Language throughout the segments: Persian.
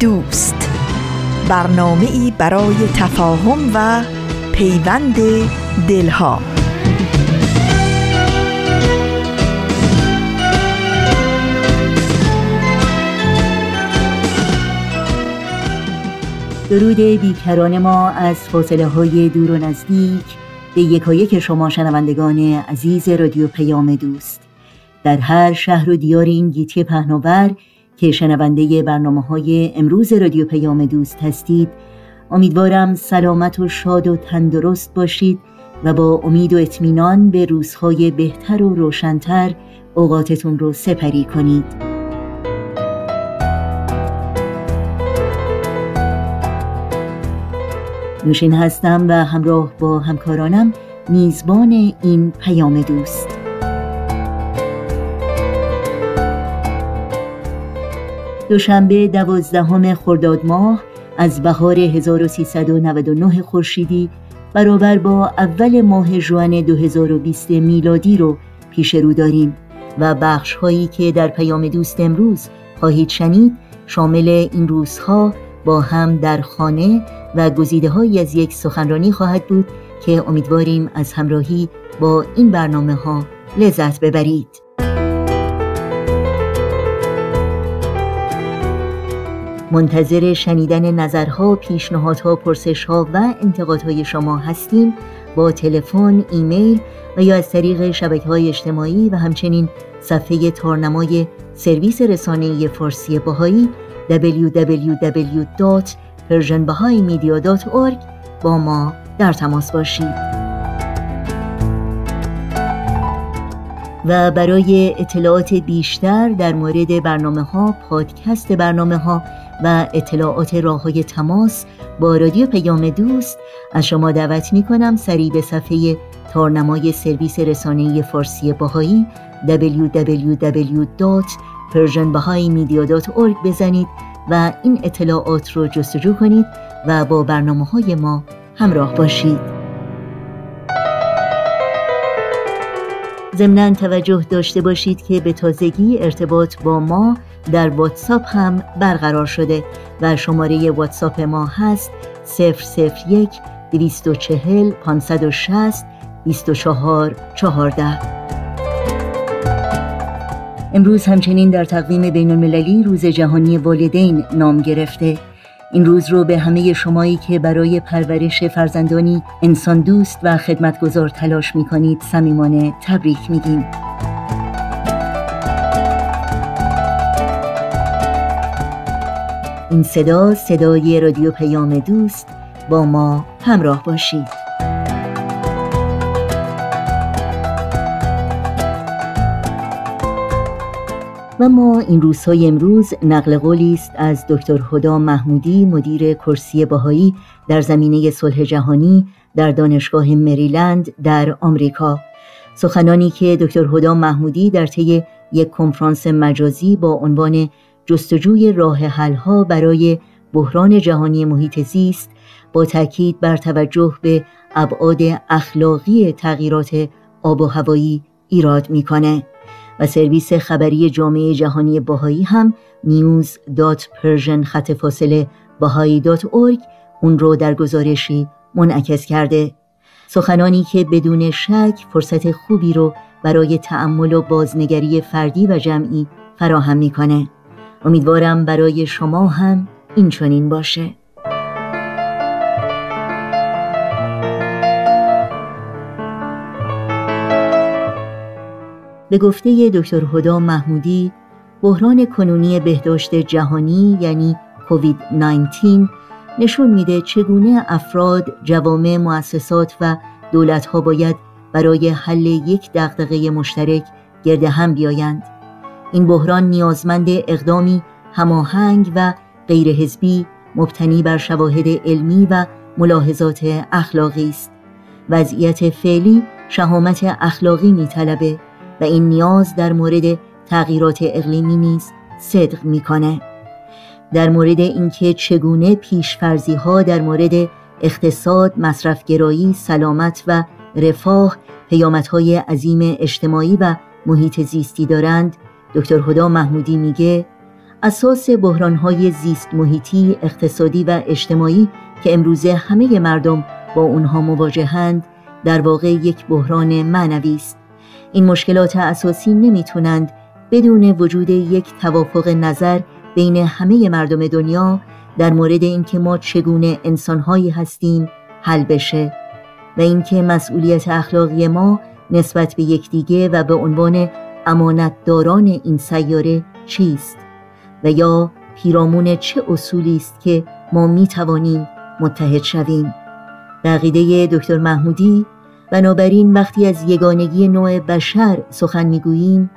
دوست. برنامه ای برای تفاهم و پیوند دلها. درود بیکران ما از فاصله های دور و نزدیک به یکایک شما شنوندگان عزیز رادیو پیام دوست. در هر شهر و دیار این گیتی پهناور که شنونده برنامه های امروز رادیو پیام دوست هستید. امیدوارم سلامت و شاد و تندرست باشید و با امید و اطمینان به روزهای بهتر و روشنتر اوقاتتون رو سپری کنید. نوشین هستم و همراه با همکارانم میزبان این پیام دوست. دوشنبه دوازدهم خرداد ماه از بهار 1399 خورشیدی برابر با اول ماه جوان 2020 میلادی رو پیش رو داریم و بخش هایی که در پیام دوست امروز خواهید شنید شامل این روزها با هم در خانه و گزیده های از یک سخنرانی خواهد بود که امیدواریم از همراهی با این برنامه ها لذت ببرید. منتظر شنیدن نظرها، پیشنهادها، پرسشها و انتقادهای شما هستیم. با تلفن، ایمیل و یا از طریق شبکه های اجتماعی و همچنین صفحه تارنمای سرویس رسانه فارسی باهایی www.persianbahaimedia.org با ما در تماس باشید. و برای اطلاعات بیشتر در مورد برنامه ها، پادکست برنامه ها و اطلاعات راه های تماس با رادیو پیام دوست. از شما دعوت می کنم سریع به صفحه تارنمای سرویس رسانه فارسی باهایی www.persianbahaimedia.org بزنید و این اطلاعات رو جستجو کنید و با برنامه های ما همراه باشید. ضمنا توجه داشته باشید که به تازگی ارتباط با ما در واتساپ هم برقرار شده و شماره واتساپ ما هست 001 240 560 24 14 امروز همچنین در تقویم بین المللی روز جهانی والدین نام گرفته این روز رو به همه شمایی که برای پرورش فرزندانی انسان دوست و خدمتگذار تلاش می کنید صمیمانه تبریک میگیم. این صدا صدای رادیو پیام دوست با ما همراه باشید. و ما این روزهای امروز نقل قولی است از دکتر هدا محمودی مدیر کرسی باهایی در زمینه صلح جهانی در دانشگاه مریلند در آمریکا سخنانی که دکتر هدا محمودی در طی یک کنفرانس مجازی با عنوان جستجوی راه حلها برای بحران جهانی محیط زیست با تاکید بر توجه به ابعاد اخلاقی تغییرات آب و هوایی ایراد می‌کنه. و سرویس خبری جامعه جهانی باهایی هم news.persian خط فاصله باهایی.org اون رو در گزارشی منعکس کرده. سخنانی که بدون شک فرصت خوبی رو برای تأمل و بازنگری فردی و جمعی فراهم می‌کنه. امیدوارم برای شما هم این چنین باشه به گفته دکتر هدا محمودی بحران کنونی بهداشت جهانی یعنی کووید 19 نشون میده چگونه افراد، جوامع، مؤسسات و دولتها باید برای حل یک دغدغه مشترک گرد هم بیایند. این بحران نیازمند اقدامی هماهنگ و غیر حزبی مبتنی بر شواهد علمی و ملاحظات اخلاقی است. وضعیت فعلی شهامت اخلاقی میطلبه و این نیاز در مورد تغییرات اقلیمی نیز صدق می‌کنه. در مورد اینکه چگونه پیشفرزی ها در مورد اقتصاد، مصرفگرایی، سلامت و رفاه پیامدهای عظیم اجتماعی و محیط زیستی دارند دکتر هدا محمودی میگه اساس بحرانهای زیست محیطی، اقتصادی و اجتماعی که امروزه همه مردم با اونها مواجهند در واقع یک بحران معنوی است. این مشکلات اساسی نمی‌تونند بدون وجود یک توافق نظر بین همه مردم دنیا در مورد اینکه ما چگونه انسانهایی هستیم حل بشه و اینکه مسئولیت اخلاقی ما نسبت به یکدیگه و به عنوان امانتداران این سیاره چیست و یا پیرامون چه اصولی است که ما می توانیم متحد شویم؟ بقیده دکتر محمودی بنابراین وقتی از یگانگی نوع بشر سخن می‌گوییم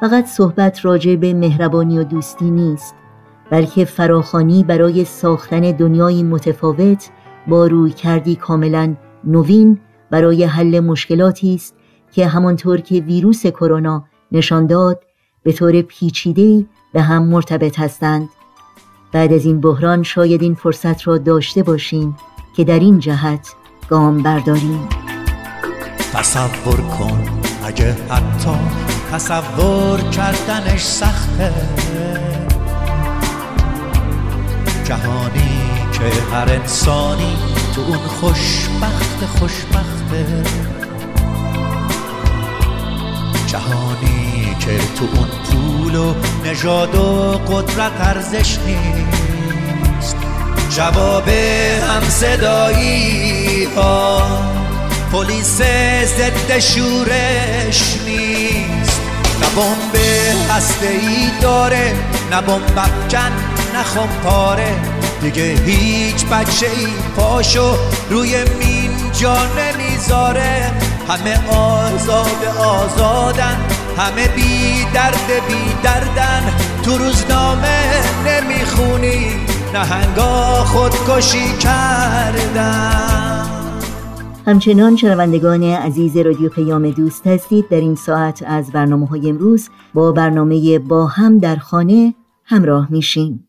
فقط صحبت راجع به مهربانی و دوستی نیست بلکه فراخانی برای ساختن دنیای متفاوت با روی کردی کاملا نوین برای حل مشکلاتی است که همانطور که ویروس کرونا نشان داد به طور پیچیده به هم مرتبط هستند. بعد از این بحران شاید این فرصت را داشته باشیم که در این جهت گام برداریم. تصور کن اگه حتی تصور کردنش سخته. جهانی که هر انسانی تو اون خوشبخت خوشبخته. جهانی که تو اون پول و نژاد و قدرت ارزش نیست. جواب هم صدایی ها پلیس ضد شورش نیست. نه بمب هسته ای داره نه بمب افکن نه پاره دیگه هیچ بچه ای پاشو روی مین جا نمی‌ذاره. همه آزاد آزادن همه بی درد بی دردن. تو روزنامه نمی‌خونی نهنگا خودکشی کردن. همچنان شنوندگان عزیز رادیو پیام دوست هستید در این ساعت از برنامه های امروز با برنامه با هم در خانه همراه میشیم.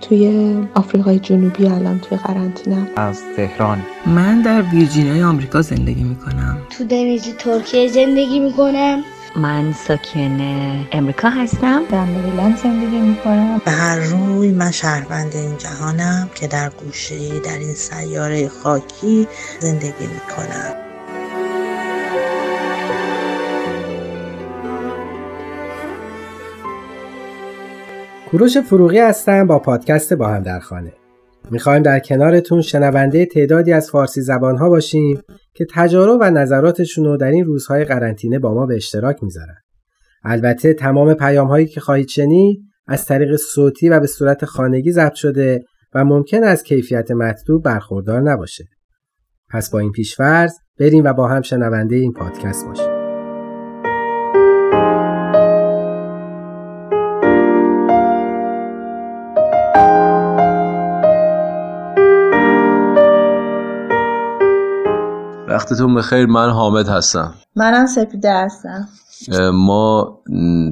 توی آفریقای جنوبی الان توی قرنطینه. از تهران. من در ویرجینیای آمریکا زندگی می کنم تو دنیزی ترکیه زندگی می کنم من ساکن امریکا هستم. در مریلند زندگی می کنم به هر روی من شهروند این جهانم که در گوشه در این سیاره خاکی زندگی می کوروش فروغی هستم با پادکست با هم در خانه می‌خوایم در کنارتون شنونده تعدادی از فارسی زبانها باشیم که تجارب و نظراتشون رو در این روزهای قرنطینه با ما به اشتراک می‌ذارن. البته تمام پیام هایی که خواهید شنید از طریق صوتی و به صورت خانگی ضبط شده و ممکن از کیفیت مطلوب برخوردار نباشه. پس با این پیشفرض بریم و با هم شنونده این پادکست باشیم. وقتتون بخیر من حامد هستم. منم سپیده هستم. ما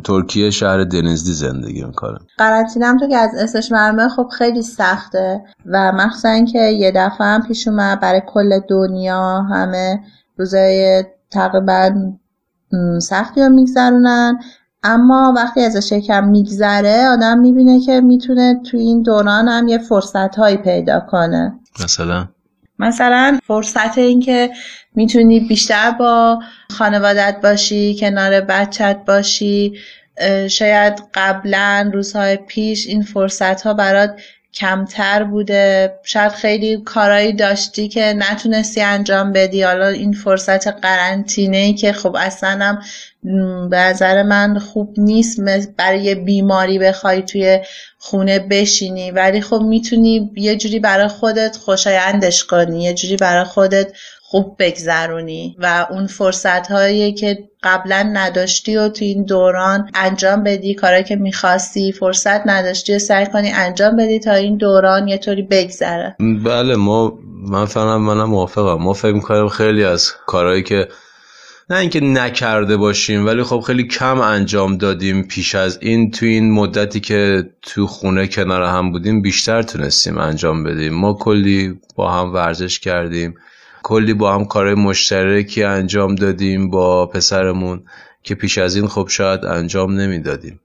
ترکیه شهر دنزدی زندگی می‌کنم قرنطینم تو که از اسمش معلومه خب خیلی سخته و مخصوصا اینکه یه دفعه هم پیش اومد برای کل دنیا همه روزای تقریبا سختی رو میگذرونن. اما وقتی ازش یکم میگذره آدم می‌بینه که می‌تونه تو این دوران هم یه فرصت هایی پیدا کنه. مثلا؟ مثلا فرصت این که می‌تونی بیشتر با خانوادت باشی کنار بچت باشی شاید قبلا روزهای پیش این فرصت ها برات کمتر بوده. شاید خیلی کارایی داشتی که نتونستی انجام بدی. حالا این فرصت قرنطینه که خب اصلا هم به نظر من خوب نیست. برای بیماری بخوای توی خونه بشینی. ولی خب می‌تونی یه جوری برای خودت خوشایندش کنی. یه جوری برای خودت خوب بگذرونی. و اون فرصت هایی که قبلا نداشتی و تو این دوران انجام بدی کارایی که می‌خواستی فرصت نداشتی و سعی کنی انجام بدی تا این دوران یه طوری بگذره. بله ما من فهم منم موافقم. ما فکر می‌کنم خیلی از کارهایی که نه اینکه نکرده باشیم ولی خب خیلی کم انجام دادیم پیش از این. تو این مدتی که تو خونه کنار هم بودیم بیشتر تونستیم انجام بدیم. ما کلی با هم ورزش کردیم. کلی با هم کارهای مشترکی انجام دادیم با پسرمون که پیش از این خب شاید انجام نمی‌دادیم.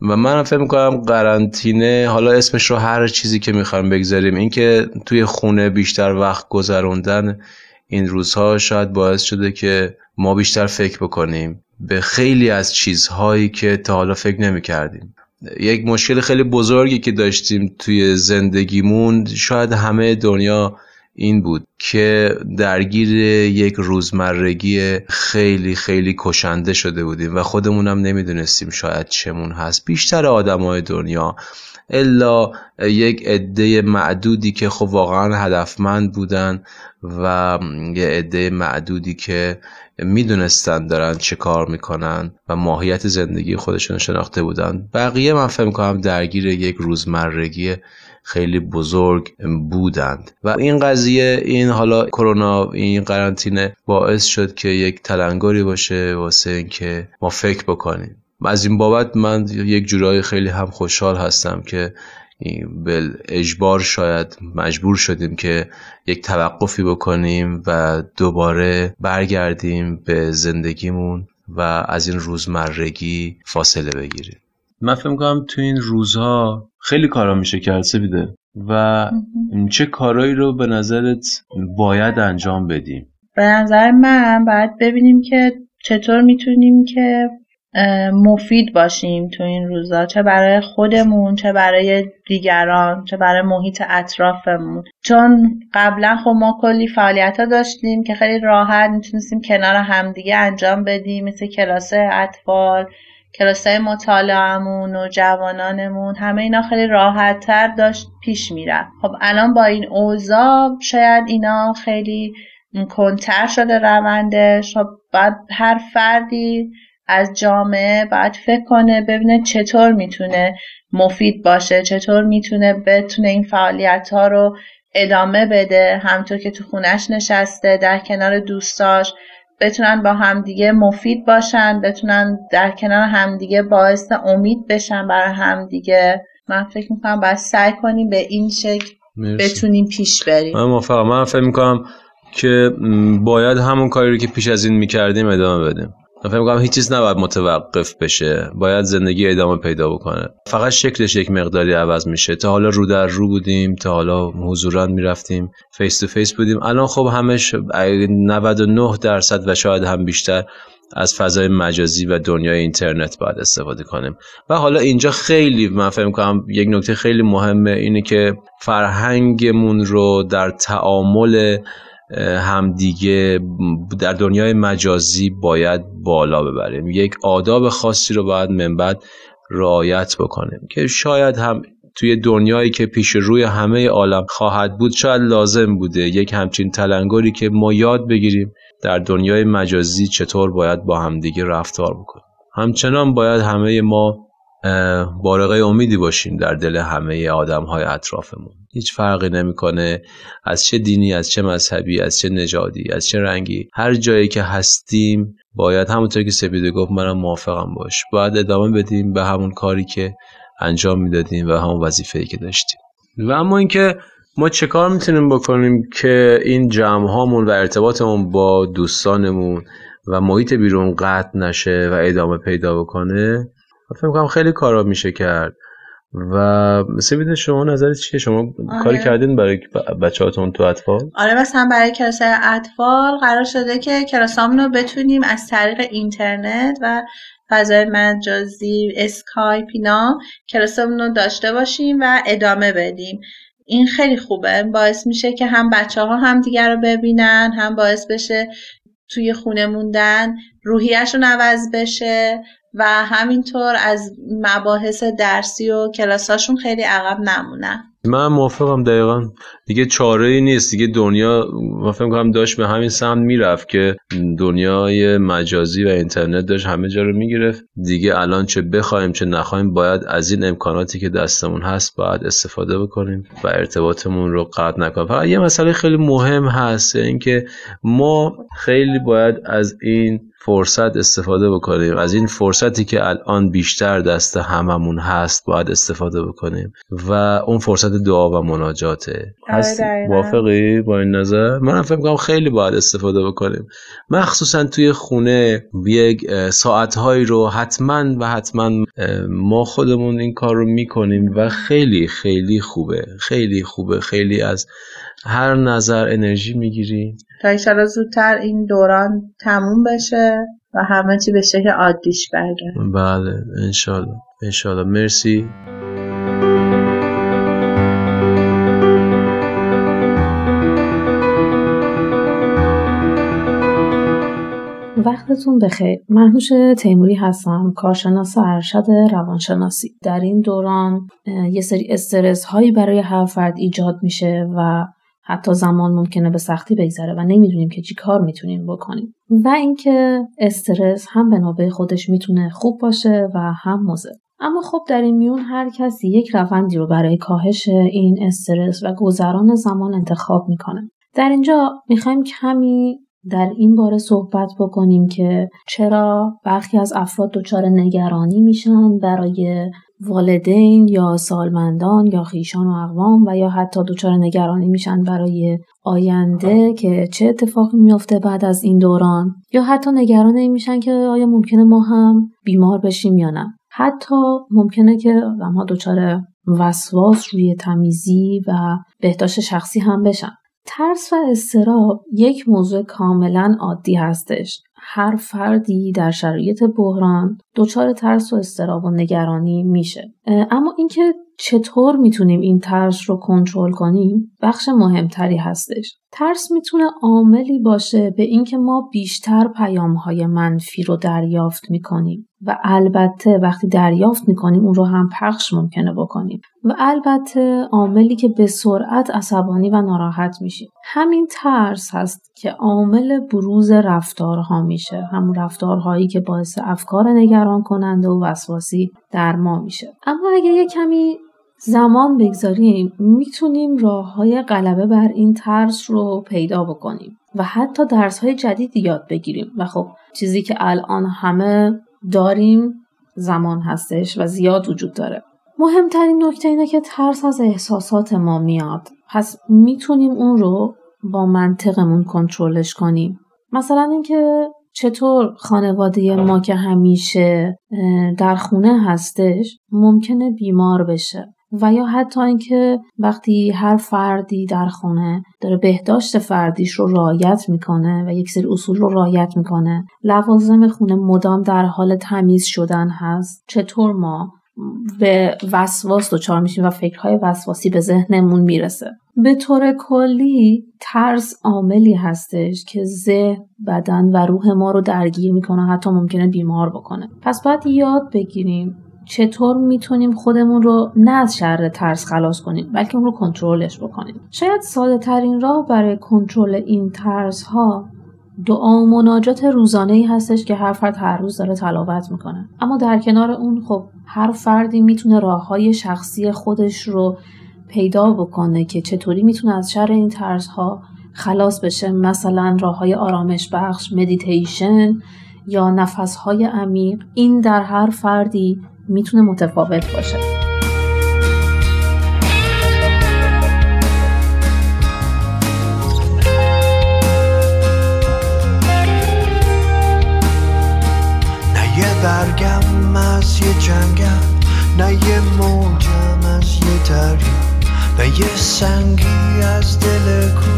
و من فکر می‌کنم قرنطینه حالا اسمش رو هر چیزی که می‌خوایم بگذاریم اینکه توی خونه بیشتر وقت گذروندن این روزها شاید باعث شده که ما بیشتر فکر بکنیم به خیلی از چیزهایی که تا حالا فکر نمی کردیم. یک مشکل خیلی بزرگی که داشتیم توی زندگیمون شاید همه دنیا این بود که درگیر یک روزمرگی خیلی خیلی کشنده شده بودیم و خودمونم نمی‌دونستیم شاید چمون هست بیشتر آدمای دنیا الا یک عده معدودی که خب واقعا هدفمند بودن و یه عده معدودی که می‌دونستن دارن چه کار می‌کنن و ماهیت زندگی خودشون شناخته بودن. بقیه من فهم کنم درگیر یک روزمرگی خیلی بزرگ بودند. و این قضیه این حالا کرونا این قرنطینه باعث شد که یک تلنگری باشه واسه اینکه ما فکر بکنیم. از این بابت من یک جورایی خیلی هم خوشحال هستم که به اجبار شاید مجبور شدیم که یک توقفی بکنیم و دوباره برگردیم به زندگیمون و از این روزمرگی فاصله بگیریم. من فکر کنم تو این روزها خیلی کارا میشه کرد سبیده و چه کارایی رو به نظرت باید انجام بدیم؟ به نظر من باید ببینیم که چطور می‌تونیم که مفید باشیم تو این روزا. چه برای خودمون چه برای دیگران چه برای محیط اطرافمون. چون قبلا خب ما کلی فعالیت ها داشتیم که خیلی راحت می‌تونستیم کنار همدیگه انجام بدیم مثل کلاس اطفال کلاس مطالعهمون و جوانانمون. همه اینا خیلی راحت تر داشت پیش می‌رفت. خب الان با این اوضاع شاید اینا خیلی کنتر شده روندش. خب باید هر فردی از جامعه باید فکر کنه ببینه چطور می‌تونه مفید باشه چطور می‌تونه بتونه این فعالیت ها رو ادامه بده همطور که تو خونش نشسته در کنار دوستاش بتونن با همدیگه مفید باشن بتونن در کنار همدیگه باعث امید بشن برای همدیگه. من فکر می‌کنم باید سعی کنیم به این شکل بتونیم پیش بریم. من موافقم. من فکر می‌کنم که باید همون کاری رو که پیش از این می‌کردیم ادامه بدیم. من فکر می‌کنم هیچ چیز نباید متوقف بشه. باید زندگی ادامه پیدا بکنه. فقط شکلش یک مقداری عوض میشه. تا حالا رو در رو بودیم تا حالا حضورا می‌رفتیم face to face بودیم. الان خب همش 99 درصد و شاید هم بیشتر از فضای مجازی و دنیای اینترنت باید استفاده کنیم. و حالا اینجا خیلی من فکر کنم یک نکته خیلی مهمه اینه که فرهنگمون رو در تعامل همدیگه در دنیای مجازی باید بالا ببریم. یک آداب خاصی رو باید من بعد رعایت بکنیم که شاید هم توی دنیایی که پیش روی همه عالم خواهد بود شاید لازم بوده یک همچین تلنگری که ما یاد بگیریم در دنیای مجازی چطور باید با همدیگه رفتار بکنیم. همچنان باید همه ما بارقه امیدی باشیم در دل همه آدم های اطرافمون. هیچ فرقی نمی‌کنه از چه دینی از چه مذهبی از چه نژادی از چه رنگی. هر جایی که هستیم باید همونطور که سپیده گفت منم موافقم باش. باید ادامه بدیم به همون کاری که انجام می‌دادیم و همون وظیفه‌ای که داشتیم. و اما اینکه ما چه کار می‌تونیم بکنیم که این جمع هامون و ارتباطمون با دوستانمون و محیط بیرون قطع نشه و ادامه پیدا بکنه؟ فکر کنم خیلی کارا میشه کرد. و مثل شما نظرت چیه؟ شما آره. کاری کردین برای بچه هاتون تو اطفال؟ آره مثلا برای کلاس اطفال قرار شده که کلاسامون رو بتونیم از طریق اینترنت و فضای مجازی اسکایپ اینا کلاسمون رو داشته باشیم و ادامه بدیم. این خیلی خوبه. باعث میشه که هم بچه ها هم دیگر رو ببینن هم باعث بشه توی خونه موندن روحیهشون عوض بشه. و همینطور از مباحث درسی و کلاساشون خیلی عقب نمونن. من موافقم دقیقا. دیگه چاره ای نیست. دیگه دنیا من فکر کنم داشت به همین سمت می‌رفت که دنیای مجازی و اینترنت داشت همه جا رو می‌گرفت. دیگه الان چه بخوایم چه نخوایم باید از این امکاناتی که دستمون هست باید استفاده بکنیم و ارتباطمون رو قطع نکنیم. فقط یه مسئله خیلی مهم هست اینکه ما خیلی باید از این فرصت استفاده بکنیم. از این فرصتی که الان بیشتر دست هممون هست باید استفاده بکنیم. و اون فرصت دعا و مناجاته. آره، هست موافقی با این نظر؟ منم فکر کنم خیلی باید استفاده بکنیم. مخصوصا توی خونه یک ساعتهایی رو حتما و حتما ما خودمون این کار رو می‌کنیم و خیلی خیلی خوبه. خیلی خوبه. خیلی از هر نظر انرژی می‌گیریم تا ایشالا زودتر این دوران تموم بشه و همه چی به شکل عادیش برگرد بله انشالله انشالله مرسی. وقتتون بخیر. محنوش تیموری هستم کارشناس ارشد روانشناسی. در این دوران یه سری استرس هایی برای هر فرد ایجاد میشه و حتی زمان ممکنه به سختی بگذره و نمی‌دونیم که چی کار می‌تونیم بکنیم. و اینکه استرس هم به نوبه خودش می‌تونه خوب باشه و هم مزه اما خب در این میون هر کسی یک روندی رو برای کاهش این استرس و گذران زمان انتخاب می‌کنه. در اینجا می‌خوایم کمی در این باره صحبت بکنیم که چرا برخی از افراد دچار نگرانی میشن برای والدین یا سالمندان یا خیشان و اقوام و یا حتی دچار نگرانی میشن برای آینده که چه اتفاقی میافته بعد از این دوران؟ یا حتی نگران این میشن که آیا ممکنه ما هم بیمار بشیم یا نه؟ حتی ممکنه که ما دچار وسواس روی تمیزی و بهداشت شخصی هم بشن. ترس و استراب یک موضوع کاملا عادی هستش. هر فردی در شرایط بحران دچار ترس و استراب و نگرانی میشه. اما اینکه چطور می‌تونیم این ترس رو کنترل کنیم؟ بخش مهمتری هستش. ترس می‌تونه عاملی باشه به اینکه ما بیشتر پیامهای منفی رو دریافت می‌کنیم و البته وقتی دریافت می‌کنیم اون رو هم پخش ممکنه بکنیم و البته عاملی که به سرعت عصبانی و ناراحت میشیم. همین ترس هست که عامل بروز رفتارها میشه. همون رفتارهایی که باعث افکار نگران کننده و وسواسی در ما میشه. اما اگه یه کمی زمان بگذاریم می‌تونیم راه های غلبه بر این ترس رو پیدا بکنیم و حتی درس های جدیدی یاد بگیریم. و خب چیزی که الان همه داریم زمان هستش و زیاد وجود داره. مهمترین نکته اینه که ترس از احساسات ما میاد. پس می‌تونیم اون رو با منطقمون کنترلش کنیم. مثلا اینکه چطور خانواده ما که همیشه در خونه هستش ممکنه بیمار بشه. و یا حتی اینکه وقتی هر فردی در خونه داره بهداشت فردیش رو رعایت می‌کنه و یک سری اصول رو رعایت می‌کنه لوازم خونه مدام در حال تمیز شدن هست. چطور ما به وسواس دچار میشیم و فکرهای وسواسی به ذهنمون می‌رسه؟ به طور کلی ترس عاملی هستش که ذهن بدن و روح ما رو درگیر می‌کنه حتی ممکنه بیمار بکنه. پس باید یاد بگیریم چطور می‌تونیم خودمون رو نه از شر ترس خلاص کنیم بلکه اون رو کنترلش بکنیم؟ شاید ساده ترین راه برای کنترل این ترس ها دعا و مناجات روزانه ای هستش که هر فرد هر روز داره تلاوت می‌کنه. اما در کنار اون خب هر فردی می‌تونه راه های شخصی خودش رو پیدا بکنه که چطوری می‌تونه از شر این ترس ها خلاص بشه. مثلا راه های آرامش بخش مدیتیشن یا نفس های عمیق. این در هر فردی می‌تونه متفاوت باشه. نه یه برگم از یه جنگم نه یه موجم از یه دریا نه یه سنگی از دل کو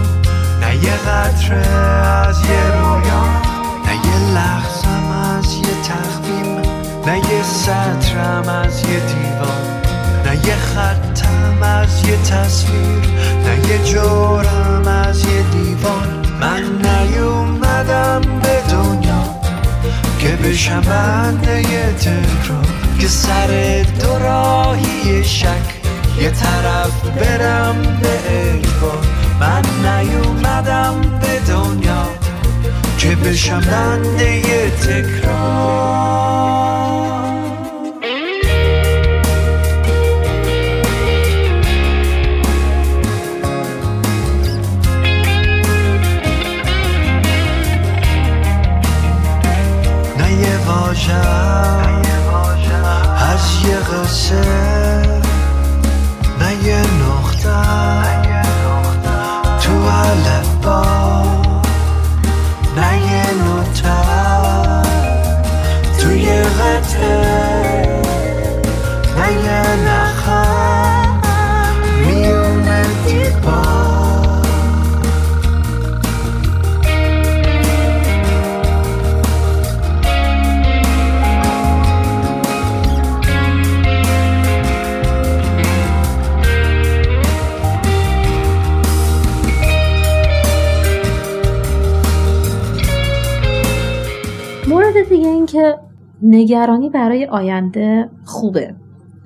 نه یه قطره از یه رویا نه یه لحظم از یه تخمیم نه یه سطرم از یه دیوان نه یه خطم از یه تصویر نه یه جورم از یه دیوان من نیومدم به دنیا که بشم بنده یه تکرار که سر دو راهی شک یه طرف برم به اجبار من نیومدم به دنیا که بشم بنده یه تکرار. واژم از یه قصه نه یه نقطه. تو با نه یه نوته. تو یه قطعه نگرانی برای آینده خوبه.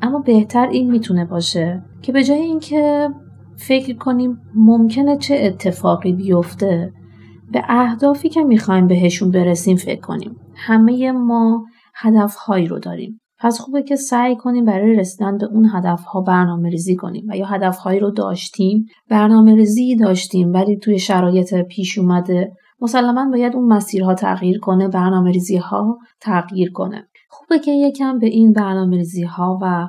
اما بهتر این می‌تونه باشه که به جای اینکه فکر کنیم ممکنه چه اتفاقی بیفته به اهدافی که می‌خوایم بهشون برسیم فکر کنیم. همه ما هدفهایی رو داریم. پس خوبه که سعی کنیم برای رسیدن به اون هدفها برنامه ریزی کنیم و یا هدفهایی رو داشتیم برنامه ریزی داشتیم ولی توی شرایط پیش اومده مسلما باید اون مسیرها تغییر کنه برنامه ریزی ها تغییر کنه. خوبه که یکم به این برنامه ریزی ها و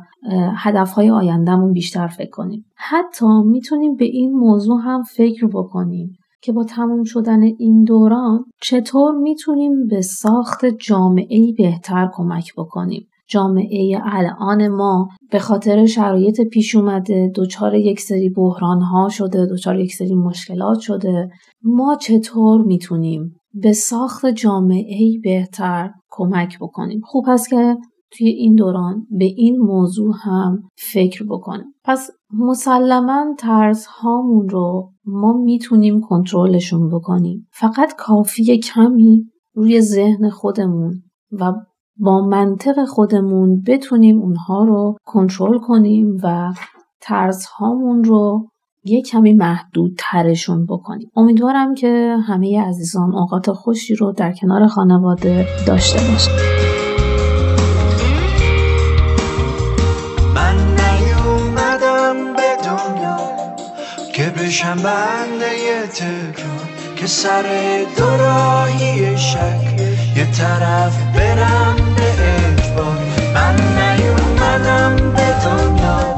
هدف های آیندهمون بیشتر فکر کنیم. حتی می‌تونیم به این موضوع هم فکر بکنیم که با تموم شدن این دوران چطور می‌تونیم به ساخت جامعه بهتر کمک بکنیم. جامعه الان ما به خاطر شرایط پیش اومده دچار یک سری بحران ها شده دچار یک سری مشکلات شده. ما چطور می‌تونیم به ساخت جامعه بهتر کمک بکنیم؟ خوب هست که توی این دوران به این موضوع هم فکر بکنیم. پس مسلما ترس هامون رو ما می‌تونیم کنترلشون بکنیم. فقط کافی کمی روی ذهن خودمون و با منطق خودمون بتونیم اونها رو کنترل کنیم و ترس هامون رو یه کمی محدود ترشون بکنیم. امیدوارم که همه عزیزان اوقات خوشی رو در کنار خانواده داشته باشن. من نیومدم به دنیا که بشم بنده تکرار که سر دو راهی شک یه طرف برم به اجبار من نیومدم به دنیا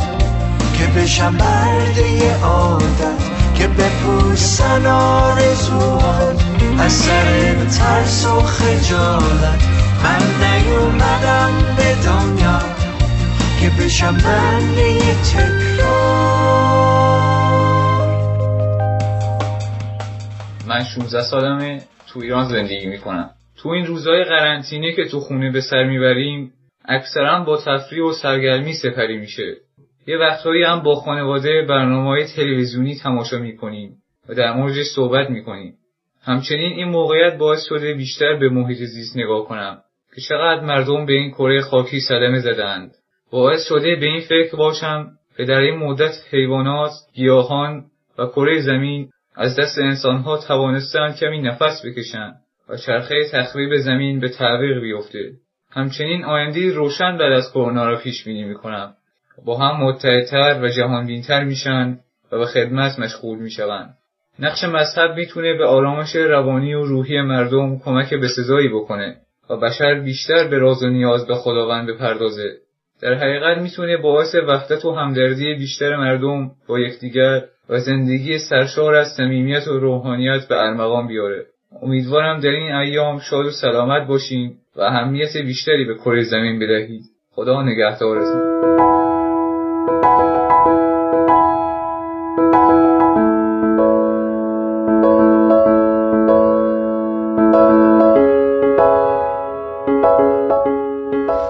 که بشم برده یه عادت که بپوسن آرزوهات. از سر ترس و خجالت من نیومدم به دنیا که بشم برده یه تکرار. من 16 سالمه تو ایران زندگی می‌کنم. تو این روزهای قرنطینه که تو خونه به سر می‌بریم اکثرا با تفریح و سرگرمی سپری میشه. یه وقتهایی هم با خانواده برنامه های تلویزیونی تماشا می‌کنیم و در موردش صحبت می‌کنیم. همچنین این موقعیت باعث شده بیشتر به محیط زیست نگاه کنم که چقدر مردم به این کره خاکی صدمه زدند. باعث شده به این فکر باشم که در این مدت حیوانات گیاهان و کره زمین از دست انسانها توانستند کمی نفس بکشند. و چرخه تخریب زمین به تعویق بیفته. همچنین آینده روشن بعد از کرونا را پیش بینی می‌کنم. با هم متحدتر و جهانبینتر میشن و به خدمت مشغول می‌شوند. نقش مذهب می‌تونه به آرامش روانی و روحی مردم کمک به سزایی بکنه و بشر بیشتر به راز و نیاز به خداوند بپردازه. در حقیقت می‌تونه باعث وحدت و همدردی بیشتر مردم با یکدیگر و زندگی سرشار از صمیمیت و روحانیت به ارمغان بیاره. امیدوارم در این ایام شاد و سلامت باشین و اهمیت بیشتری به کره زمین بدهید خدا نگهدارتون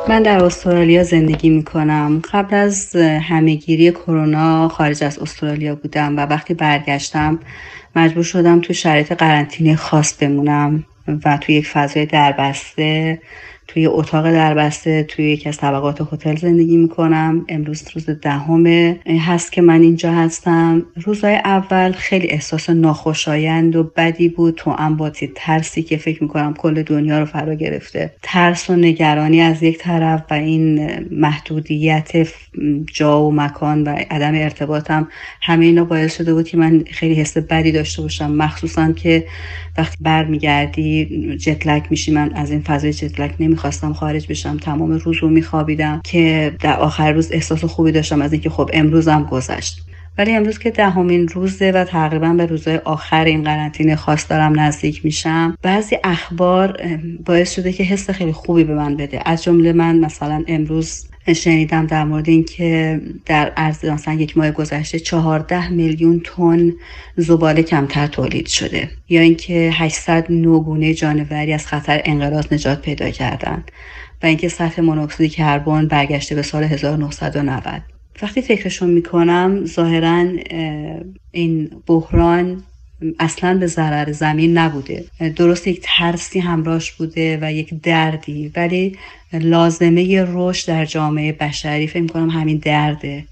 من در استرالیا زندگی می کنم. قبل از همهگیری کرونا خارج از استرالیا بودم و وقتی برگشتم مجبور شدم تو شرایط قرنطینه خاص بمونم و توی یک فضای دربسته توی اتاق دربسته توی یکی از طبقات هتل زندگی می‌کنم. امروز روز دهم هست که من اینجا هستم. روزهای اول خیلی احساس ناخوشایند و بدی بود. تو انباتی ترسی که فکر می‌کنم کل دنیا رو فرا گرفته. ترس و نگرانی از یک طرف و این محدودیت جا و مکان و عدم ارتباطم همه اینا باعث شده بود که من خیلی حس بدی داشته باشم. مخصوصا که وقتی برمیگردی جتلک میشی. من از این فضای جتلک نمی‌خواستم خارج بشم تمام روز رو میخوابیدم که در آخر روز احساس خوبی داشتم از اینکه خب امروزم گذشت. ولی امروز که دهمین روزه و تقریبا به روزهای آخر این قرنطینه خاص دارم نزدیک میشم بعضی اخبار باعث شده که حس خیلی خوبی به من بده. از جمله من مثلا امروز شنیدم در مورد اینکه در عرض مثلا یک ماه گذشته 14 میلیون تن زباله کمتر تولید شده. یا اینکه 800 نوگونه جانوری از خطر انقراض نجات پیدا کردند و اینکه سطح مونوکسید کربن برگشته به سال 1990 وقتی فکرشون می‌کنم ظاهرا این بحران اصلا به ضرر زمین نبوده. درست یک ترسی همراهش بوده و یک دردی ولی لازمه رشد در جامعه بشری. فکر کنم همین درده.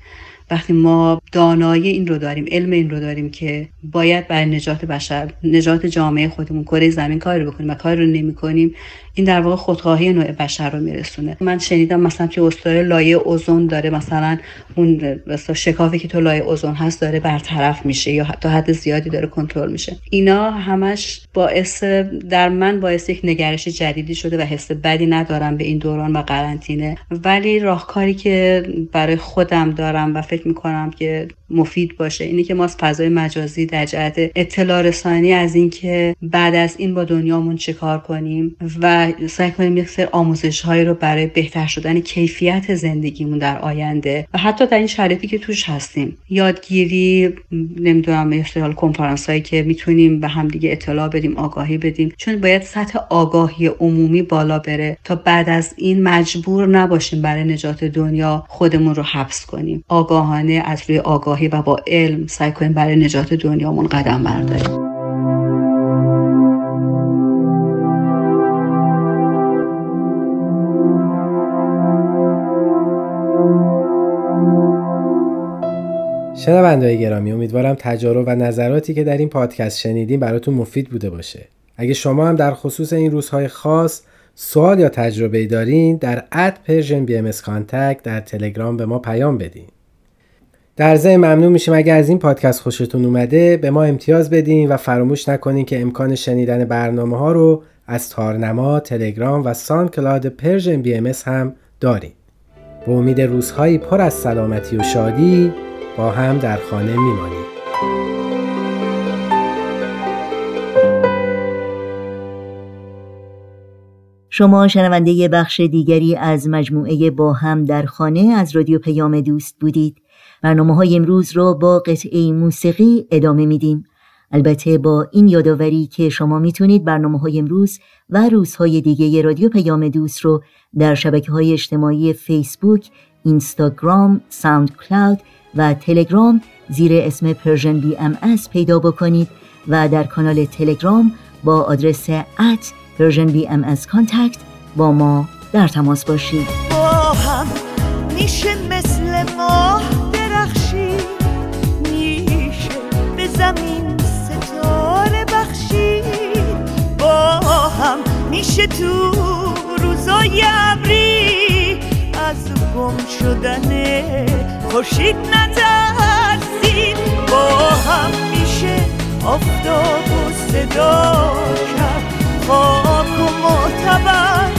وقتی ما دانایی این رو داریم علم این رو داریم که باید برای نجات بشر نجات جامعه خودمون کره زمین کار رو بکنیم و کار رو نمی کنیم این در واقع خودخواهی نوع بشر رو میرسونه. من شنیدم مثلا که استرالیا لایه اوزون داره مثلا اون شکافی که تو لایه اوزون هست داره برطرف میشه یا تا حد زیادی داره کنترل میشه. اینا همش باعث در من باعث یک نگرش جدیدی شده و حس بدی ندارم به این دوران و قرنطینه. ولی راهکاری که برای خودم دارم و فکر می‌کنم که مفید باشه اینه که ما از فضای مجازی در جهت اطلاع رسانی از اینکه بعد از این با دنیامون چیکار کنیم و سعی کنیم یک سر آموزش هایی رو برای بهتر شدن کیفیت زندگیمون در آینده و حتی در این شرایطی که توش هستیم. یادگیری نمی‌دونم مثل کنفرانس هایی که می‌تونیم به همدیگه اطلاع بدیم آگاهی بدیم. چون باید سطح آگاهی عمومی بالا بره تا بعد از این مجبور نباشیم برای نجات دنیا خودمون رو حبس کنیم. آگاهانه از روی آگاهی و با علم سعی کنیم برای نجات دنیامون قدم برداریم. شنوندههای گرامی امیدوارم تجارب و نظراتی که در این پادکست شنیدیم براتون مفید بوده باشه اگه شما هم در خصوص این روزهای خاص سوال یا تجربه دارین در at Persian BMS در تلگرام به ما پیام بدین در ضمن ممنون میشیم اگه از این پادکست خوشتون اومده به ما امتیاز بدین و فراموش نکنین که امکان شنیدن برنامه ها رو از تارنما، تلگرام و ساوند کلاود Persian BMS هم دارین. به امید روزهایی پر از سلامتی و شادی با هم در خانه میمانیم. شما شنونده بخش دیگری از مجموعه با هم در خانه از رادیو پیام دوست بودید. برنامه های امروز را با قطعه موسیقی ادامه میدیم. البته با این یادآوری که شما می‌تونید برنامه های امروز و روزهای دیگه رادیو پیام دوست رو در شبکه های اجتماعی فیسبوک، اینستاگرام، ساوند کلاود و تلگرام زیر اسم Persian BMS پیدا بکنید و در کانال تلگرام با آدرس at Persian BMS contact با ما در تماس باشید. با هم میشه مثل ما درخشی میشه به زمین ستاره بخشی با هم میشه تو روزای ابری. از گم شدن خورشید نترسیم با هم میشه آفتاب و صدا کرد. خاک و معتبر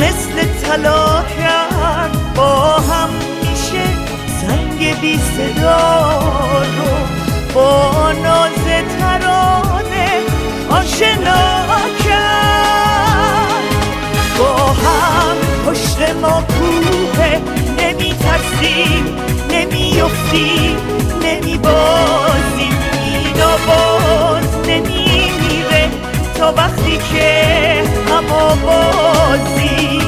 مثل طلا کرد. با هم میشه زنگ بی صدا رو. با ناز ترانه آشنا کرد. با هم پشت ما کوه بازی نمیافتی نمیبازی. اینا باز نمیمیره. تا وقتی که بازی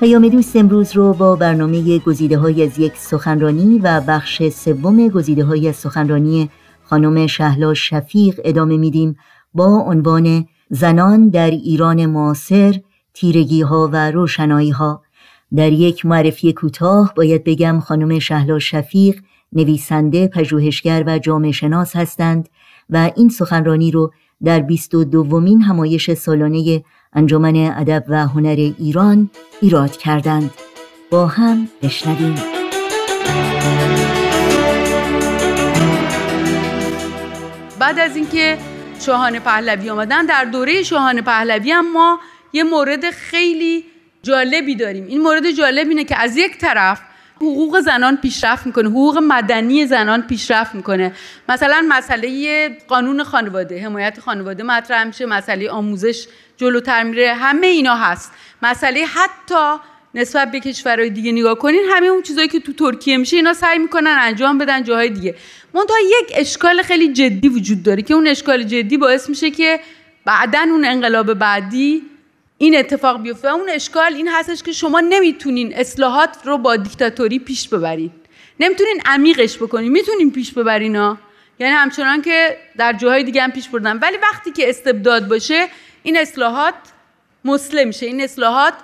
پیام دوست امروز رو با برنامه گزیده های از یک سخنرانی و بخش سوم گزیده های از سخنرانی خانم شهلا شفیق ادامه میدیم با عنوان زنان در ایران معاصر تیرگی ها و روشنایی ها در یک معرفی کوتاه باید بگم خانم شهلا شفیق نویسنده پژوهشگر و جامعه شناس هستند و این سخنرانی رو در بیست و دومین همایش سالانه انجمن ادب و هنر ایران ایراد کردند. با هم بشنویم. بعد از اینکه شاهان پهلوی آمدن در دوره شاهان پهلوی هم ما یه مورد خیلی جالبی داریم. این مورد جالب اینه که از یک طرف حقوق زنان پیشرفت می‌کنه حقوق مدنی زنان پیشرفت می‌کنه. مثلا مسئله قانون خانواده حمایت خانواده مطرح میشه مسئله آموزش جلوتر میره همه اینا هست. مسئله حتی نسبت به کشورهای دیگه نگاه کنین همه اون چیزایی که تو ترکیه میشه اینا سعی می‌کنن انجام بدن جاهای دیگه. منتها یک اشکال خیلی جدی وجود داره که اون اشکال جدی باعث میشه که بعدا اون انقلاب بعدی این اتفاق بیفته. اون اشکال این هستش که شما نمی‌تونین اصلاحات رو با دیکتاتوری پیش ببرین. نمی‌تونین عمیقش بکنین. می‌تونین پیش ببرین ها. یعنی همچنان که در جاهای دیگه هم پیش بردن. ولی وقتی که استبداد باشه این اصلاحات مسلم میشه. این اصلاحات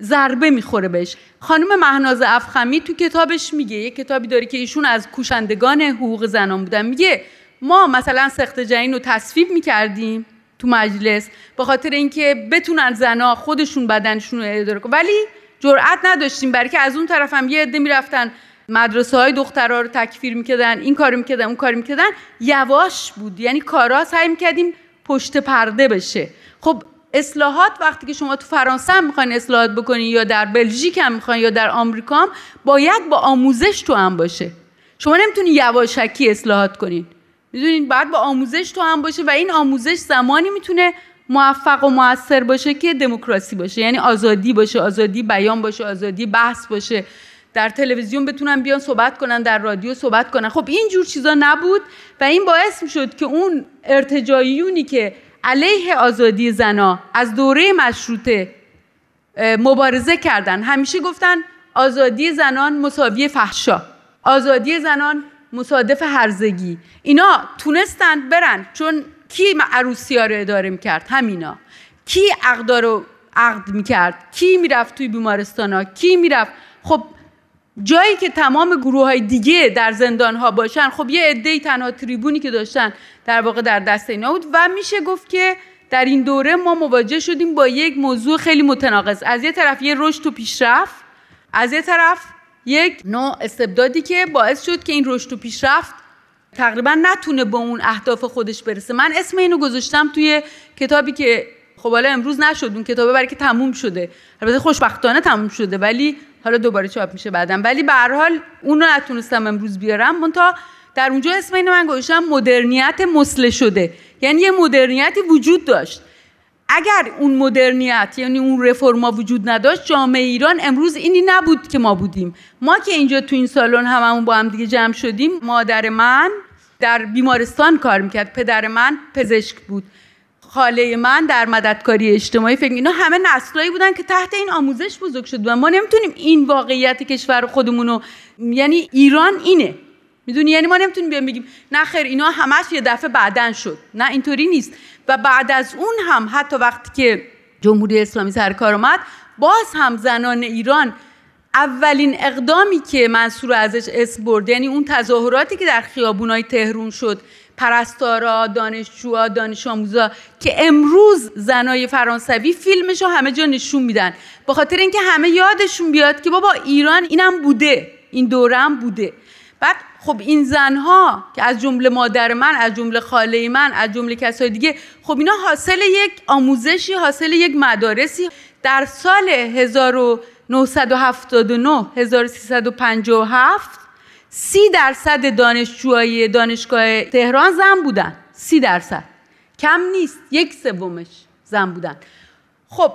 ضربه می‌خوره بهش. خانم مهناز افخمی تو کتابش میگه یه کتابی داره که ایشون از کوشندگان حقوق زنان بودن. میگه ما مثلا سخت جنین رو تصویب می‌کردیم. تو مجلس به خاطر اینکه بتونن زنا خودشون بدنشون رو اداره کنن. ولی جرأت نداشتیم برای که از اون طرف هم یه عده می‌رفتن مدرسه های دخترها رو تکفیر می‌کردن این کارو می‌کردن اون کارو می‌کردن. یواش بود یعنی کارا سعی می‌کردیم پشت پرده بشه. خب اصلاحات وقتی که شما تو فرانسه هم می‌خواین اصلاحات بکنین یا در بلژیک هم می‌خواین یا در آمریکا هم باید با آموزش تو هم باشه. شما نمی‌تونین یواشکی اصلاحات کنین. می‌دونین بعد با آموزش تو هم باشه و این آموزش زمانی می‌تونه موفق و موثر باشه که دموکراسی باشه. یعنی آزادی باشه آزادی بیان باشه آزادی بحث باشه. در تلویزیون بتونن بیان صحبت کنن در رادیو صحبت کنن. خب این جور چیزا نبود و این باعث می‌شد که اون ارتجاعیونی که علیه آزادی زنا از دوره مشروطه مبارزه کردن همیشه گفتن آزادی زنان مساوی فحشا. آزادی زنان مصادف هرزگی. اینا تونستند برن چون کی عروسی ها رو اداره می‌کرد؟ همینا. کی عقدا رو عقد می‌کرد؟ کی می‌رفت توی بیمارستان ها؟ کی می‌رفت؟ خب جایی که تمام گروه های دیگه در زندان ها باشن خب یه عده تنها تریبونی که داشتن در واقع در دست اینا بود و میشه گفت که در این دوره ما مواجه شدیم با یک موضوع خیلی متناقض. از یه طرف یه رشد و پیشرفت از یه طرف یک نوع استبدادی که باعث شد که این رشد و پیشرفت تقریبا نتونه به اون اهداف خودش برسه. من اسم اینو گذاشتم توی کتابی که خب حالا امروز نشد اون کتابه برای که تموم شده. البته خوشبختانه تموم شده ولی حالا دوباره چاپ میشه بعدم. ولی به هر حال اون رو نتونستم امروز بیارم. منتها در اونجا اسم اینو من گذاشتم مدرنیت مسله شده یعنی یه مدرنیتی وجود داشت. اگر اون مدرنیت یعنی اون رفرما وجود نداشت جامعه ایران امروز اینی نبود که ما بودیم. ما که اینجا تو این سالن هممون با هم دیگه جمع شدیم مادر من در بیمارستان کار می‌کرد. پدر من پزشک بود. خاله من در مددکاری اجتماعی. فکر اینا همه نسلایی بودن که تحت این آموزش بزرگ شد و ما نمی‌تونیم این واقعیت کشور خودمونو یعنی ایران اینه. می‌دونی؟ یعنی ما نمی‌تونیم بیام بگیم نه خیر اینا همش یه دفعه بعدن شد. نه اینطوری نیست. و بعد از اون هم حتی وقتی که جمهوری اسلامی سر کار اومد باز هم زنان ایران اولین اقدامی که منصور ازش اسم برد یعنی اون تظاهراتی که در خیابونای تهرون شد پرستارا دانشجوها دانش آموزا که امروز زنای فرانسوی فیلمش همه جا نشون میدن. به خاطر اینکه همه یادشون بیاد که بابا ایران اینم بوده این دوره هم بوده. بعد خب این زنها که از جمله مادر من از جمله خاله من از جمله کسای دیگه خب اینا حاصل یک آموزشی حاصل یک مدارسی. در سال 1979 1357 سی درصد دانشجوهای دانشگاه تهران زن بودن. سی درصد. کم نیست یک سومش زن بودن. خب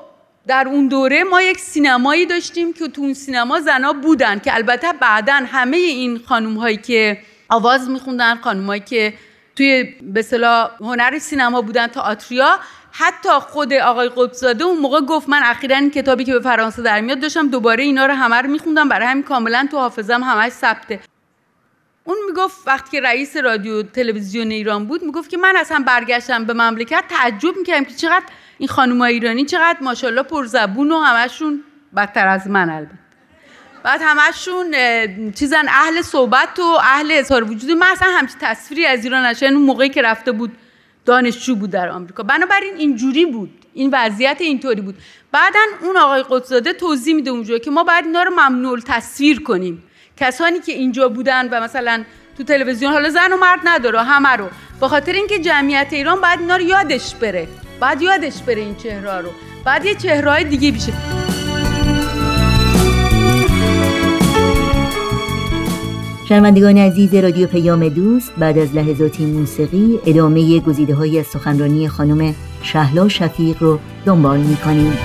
در اون دوره ما یک سینمایی داشتیم که تو اون سینما زنا بودن که البته بعدا همه این خانوم هایی که آواز میخوندن خانوم هایی که توی به صلاح هنر سینما بودن تئاتریا حتی خود آقای قطبزاده اون موقع گفت من اخیرا کتابی که به فرانسه در میاد داشتم دوباره اینا رو همه رو میخوندم برای همین کاملا تو حافظم همش ثبته. اون می‌گفت وقتی که رئیس رادیو تلویزیون ایران بود می‌گفت که من اصلا برگشتم به مملکت تعجب می‌کردم که چقدر این خانم ایرانی چقدر ماشاءالله پرزبون و همشون بدتر از من البته. بعد همشون چیزن اهل صحبت و اهل اظهار وجود. من اصلا همچین تصویری از ایران نشه اون موقعی که رفته بود دانشجو بود در آمریکا. بنابراین اینجوری بود. این وضعیت اینطوری بود. بعدا اون آقای قدسزاده توضیح میده اونجا که ما باید اینا رو ممنوع تصویر کنیم. کسانی که اینجا بودن و مثلا تو تلویزیون حالا زن و مرد نداره همه رو. به خاطر اینکه جمعیت ایران باید اینا رو یادش بره. بعد یادش بره این چهره رو. بعد یه چهره دیگه بشه شنوندگان عزیز رادیو پیام دوست بعد از لحظاتی موسیقی ادامه گزیده های سخنرانی خانم شهلا شفیق رو دنبال می‌کنیم.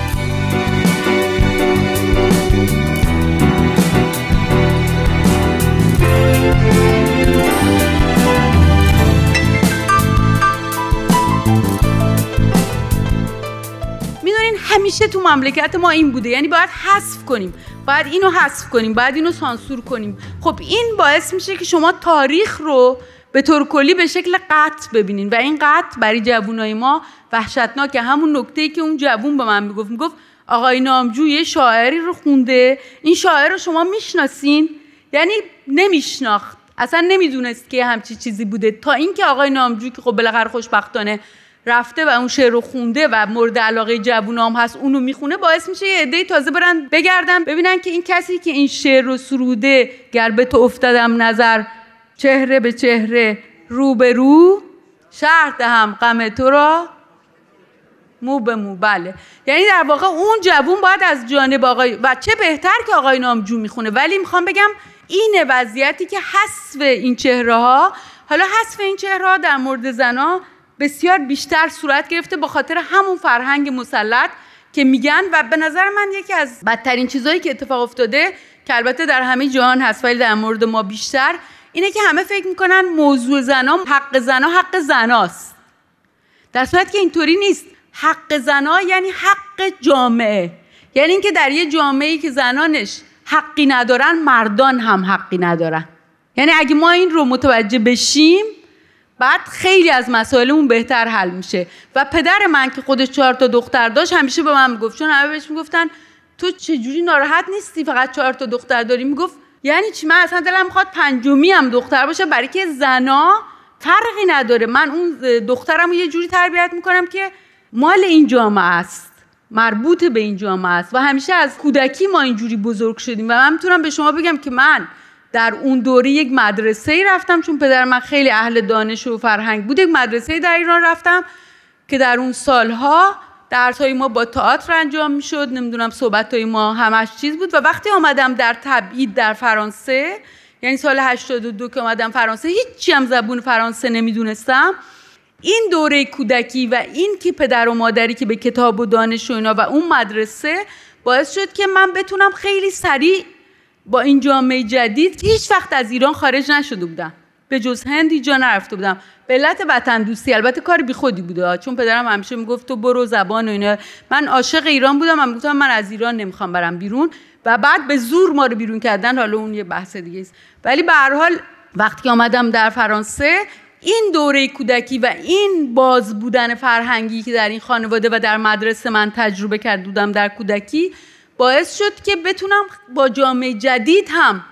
همیشه تو مملکت ما این بوده. یعنی باید حذف کنیم. باید اینو حذف کنیم. باید اینو سانسور کنیم. خب این باعث میشه که شما تاریخ رو به طور کلی به شکل قطع ببینین. و این قطع برای جوونای ما وحشتناکه همون نکته ای که اون جوون به من می‌گفت. می‌گفت آقای نامجو یه شاعری رو خونده. این شاعر رو شما می‌شناسین؟ یعنی نمیشناخت. اصلا نمی‌دونست که همچی چیزی بوده. تا اینکه آقای نامجو که خب بالاخره خوشبختانه رفته و اون شعر رو خونده و مورد علاقه جوونام هست اونو می‌خونه باعث میشه یه عده تازه برن بگردن ببینن که این کسی که این شعر رو سروده گر به تو افتادم نظر چهره به چهره رو به رو شهر دهم غم تو را مو به مو بله. یعنی در واقع اون جوون باید از جانب آقای و چه بهتر که آقای نامجو می‌خونه. ولی می‌خوام بگم این وضعیتی که حذف این چهره ها حالا حذف این چهره ها در مورد زنا بسیار بیشتر صورت گرفته با خاطر همون فرهنگ مسلط که میگن و به نظر من یکی از بدترین چیزهایی که اتفاق افتاده که البته در همه جهان هست ولی در مورد ما بیشتر اینه که همه فکر می‌کنن موضوع زنا حق زنا حق زناست. در صورت که اینطوری نیست. حق زنا یعنی حق جامعه. یعنی اینکه در یه جامعه که زنانش حقی ندارن مردان هم حقی ندارن. یعنی اگه ما این رو متوجه بشیم بعد خیلی از مسائلمون بهتر حل میشه. و پدر من که خودش چهار تا دختر داشت همیشه به من می‌گفت. چون همه بهش می‌گفتن تو چجوری ناراحت نیستی؟ فقط چهار تا دختر داری؟ می‌گفت یعنی چی؟ من اصلا دلم می‌خواد پنجمی هم دختر باشه. برای که زنا فرقی نداره. من اون دخترم یه جوری تربیت می‌کنم که مال این جامعه است. مربوط به این جامعه است. و همیشه از کودکی ما اینجوری بزرگ شدیم. و من می‌تونم به شما بگم که من در اون دوره یک مدرسه ای رفتم چون پدر من خیلی اهل دانش و فرهنگ بود یک مدرسه در ایران رفتم که در اون سالها درس های ما با تئاتر انجام می‌شد نمی‌دونم صحبت های ما همش چیز بود. و وقتی آمدم در تبعید در فرانسه یعنی سال 82 که آمدم فرانسه هیچی هم زبون فرانسه نمی‌دونستم. این دوره کودکی و این که پدر و مادری که به کتاب و دانش و اینا و اون مدرسه باعث شد که من بتونم خیلی سریع با این جامعه جدید هیچ وقت از ایران خارج نشده بودم. به جز هندی جا نرفته بودم. به علت وطن دوستی البته کار بی خودی بوده چون پدرم همیشه می‌گفت تو برو زبان و اینا. من عاشق ایران بودم. من گفتم من از ایران نمی‌خوام برم بیرون. و بعد به زور ما رو بیرون کردن. حالا اون یه بحث دیگه است. ولی به هر حال وقتی که آمدم در فرانسه این دوره کودکی و این باز بودن فرهنگی که در این خانواده و در مدرسه من تجربه کرده بودم در کودکی باعث شد که بتونم با جامعه جدید هم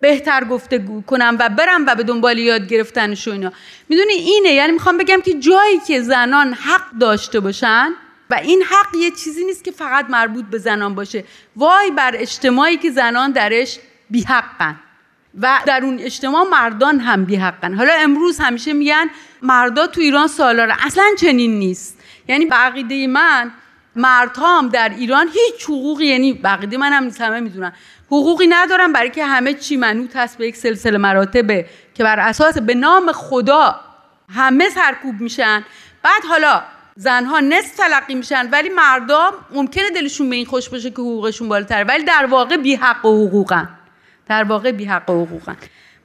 بهتر گفتگو کنم و برم و به دنبال یاد گرفتنش و اینا. می‌دونی اینه یعنی می‌خوام بگم که جایی که زنان حق داشته باشن و این حق یه چیزی نیست که فقط مربوط به زنان باشه. وای بر اجتماعی که زنان درش بیحقن و در اون اجتماع مردان هم بیحقن. حالا امروز همیشه میگن مردا تو ایران سالاره. اصلا چنین نیست. یعنی به من مردها هم در ایران هیچ حقوقی یعنی بقیده من هم همه می‌دونن حقوقی ندارن برای که همه چی منوط هست به یک سلسله مراتبه که بر اساس به نام خدا همه سرکوب میشن. بعد حالا زنها نصف تلقی میشن ولی مردا ممکنه دلشون به این خوش باشه که حقوقشون بالاتر ولی در واقع بی حق و حقوقن. در واقع بی حق و حقوقن.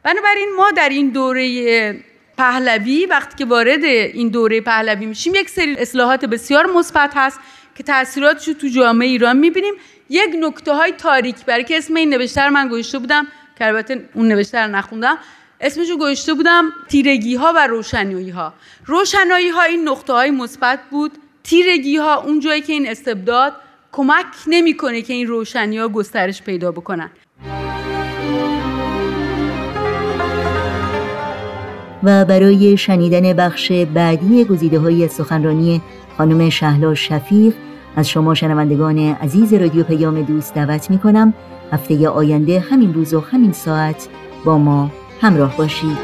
بنابراین ما در این دوره پهلوی وقتی که وارد این دوره پهلوی میشیم یک سری اصلاحات بسیار مثبت هست. که تاثیراتش رو تو جامعه ایران می‌بینیم. یک نکته های تاریک برای که اسم این نوشته من گوشته بودم که البته اون نوشته رو نخوندم. اسمشو گوشته بودم تیرگی ها و روشنایی ها روشنایی ها این نقطه های مثبت بود. تیرگی ها اون جایی که این استبداد کمک نمی‌کنه که این روشنی ها گسترش پیدا بکنن. و برای شنیدن بخش بعدی گزیده های سخنرانی خانم شهلا شفیق از شما شنوندگان عزیز رادیو پیام دوست دعوت می کنم هفته آینده همین روز و همین ساعت با ما همراه باشید.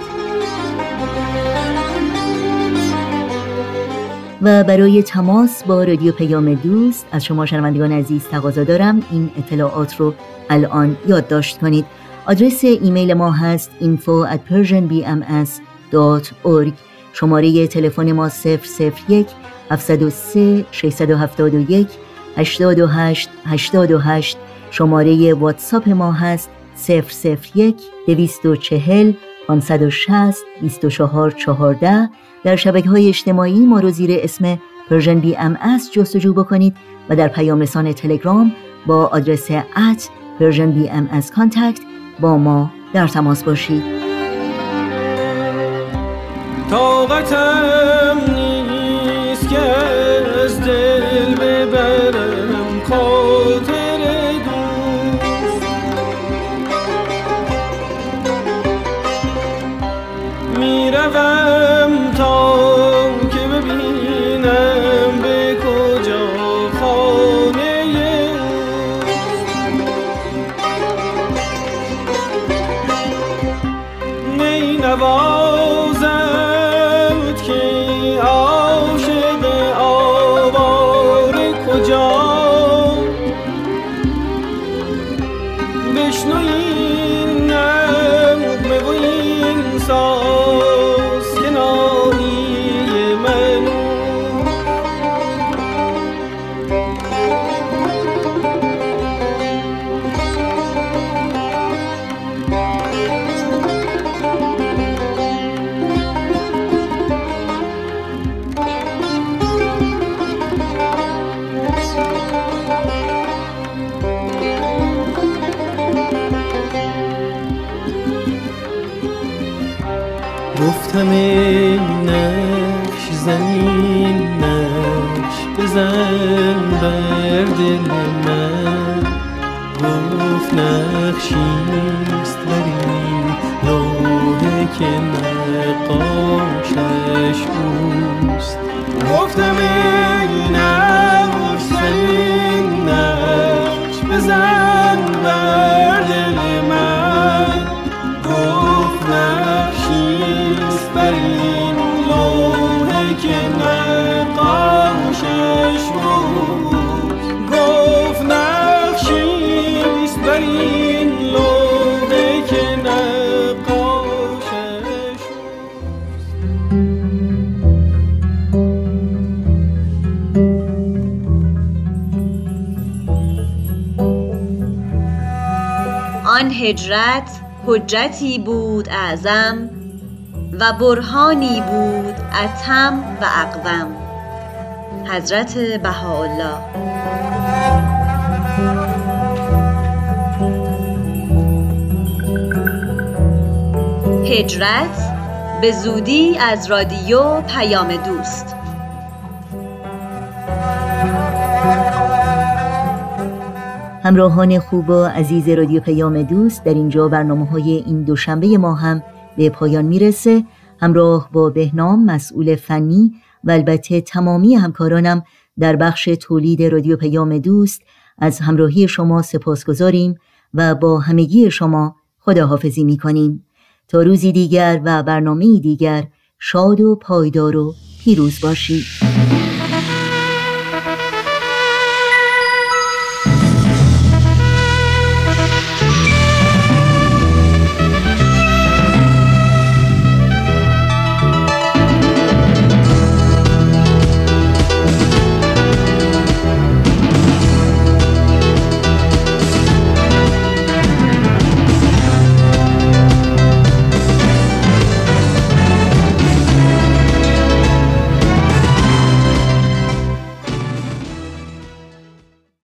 و برای تماس با رادیو پیام دوست از شما شنوندگان عزیز تقاضا دارم. این اطلاعات رو الان یادداشت کنید. آدرس ایمیل ما هست info at persianbms.org شماره تلفن ما 001 703 671 828 828 شماره واتساپ ما هست 001 240 560 24 14 در شبکه های اجتماعی ما رو زیر اسم Persian BMS جستجو بکنید و در پیام رسان تلگرام با آدرس at Persian BMS contact با ما در تماس باشید. طاقتم نیست که ای نقش زمین نقش بزن بر دل من. گفت نقشیست هجرت حجتی بود اعظم و برهانی بود اتم و اقوم. حضرت بهاءالله. هجرت به زودی از رادیو پیام دوست. همراهان خوب و عزیز رادیو پیام دوست در اینجا برنامه های این دوشنبه ما هم به پایان می‌رسه. همراه با بهنام مسئول فنی و البته تمامی همکارانم در بخش تولید رادیو پیام دوست از همراهی شما سپاسگزاریم و با همگی شما خداحافظی می‌کنیم. تا روزی دیگر و برنامه دیگر شاد و پایدار و پیروز باشید.